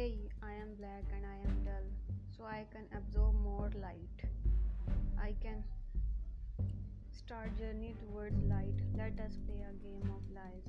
Hey, I am black and I am dull, so I can absorb more light. I can start journey towards light. Let us play a game of lies.